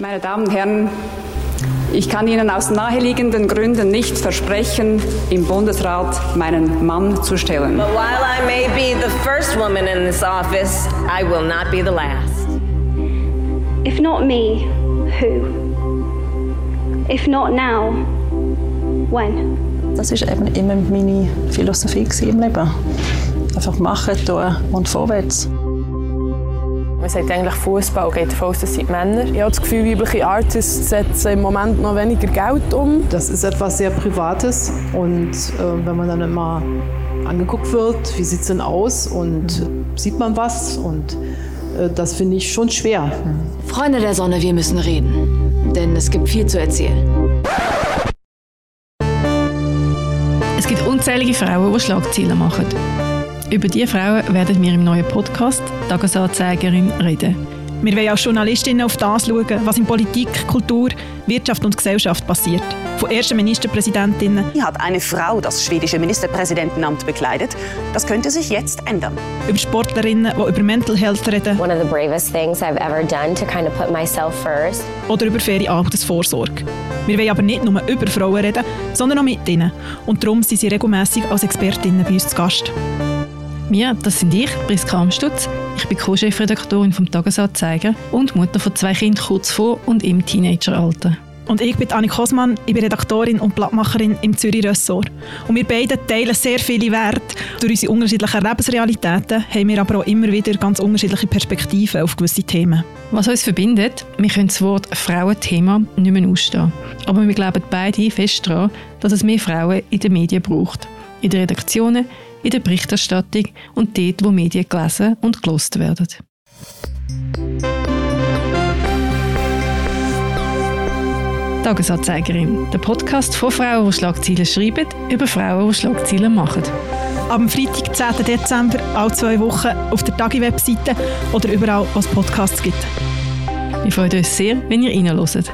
Meine Damen und Herren, ich kann Ihnen aus naheliegenden Gründen nicht versprechen, im Bundesrat meinen Mann zu stellen. But while I may be the first woman in this office, I will not be the last. If not me, who? If not now, when? Das ist eben immer meine Philosophie im Leben. Einfach machen, tun und vorwärts. Man sagt eigentlich, Fußball geht davon aus, das sind Männer. Ich habe das Gefühl, weibliche Artists setzen im Moment noch weniger Geld um. Das ist etwas sehr Privates und äh, wenn man dann immer angeguckt wird, wie sieht es denn aus und sieht man was und äh, das finde ich schon schwer. Freunde der Sonne, wir müssen reden, denn es gibt viel zu erzählen. Es gibt unzählige Frauen, die Schlagzeilen machen. Über diese Frauen werden wir im neuen Podcast «Tagesanzeigerin» reden. Wir wollen als Journalistinnen auf das schauen, was in Politik, Kultur, Wirtschaft und Gesellschaft passiert. Von ersten Ministerpräsidentinnen. Hat eine Frau das schwedische Ministerpräsidentenamt bekleidet? Das könnte sich jetzt ändern. Über Sportlerinnen, die über Mental Health reden. One of the bravest things I've ever done to kind of put myself first. Oder über faire Altersvorsorge. Wir wollen aber nicht nur über Frauen reden, sondern auch mit ihnen. Und darum sind sie regelmäßig als Expertinnen bei uns zu Gast. Wir, das sind ich, Priska Amstutz. Ich bin Co-Chefredaktorin vom Tagesanzeiger und Mutter von zwei Kindern kurz vor und im Teenageralter. Und ich bin Annik Kosmann, ich bin Redaktorin und Blattmacherin im Zürich Ressort. Und wir beide teilen sehr viele Werte. Durch unsere unterschiedlichen Lebensrealitäten haben wir aber auch immer wieder ganz unterschiedliche Perspektiven auf gewisse Themen. Was uns verbindet, wir können das Wort Frauenthema nicht mehr ausstehen. Aber wir glauben beide fest daran, dass es mehr Frauen in den Medien braucht. In den Redaktionen, in der Berichterstattung und dort, wo Medien gelesen und gelost werden. Tagesanzeigerin, der Podcast von Frauen, die Schlagzeilen schreiben, über Frauen, die Schlagzeilen machen. Am Freitag, 10. Dezember, alle zwei Wochen auf der Tagi-Webseite oder überall, wo es Podcasts gibt. Wir freuen uns sehr, wenn ihr reinhört.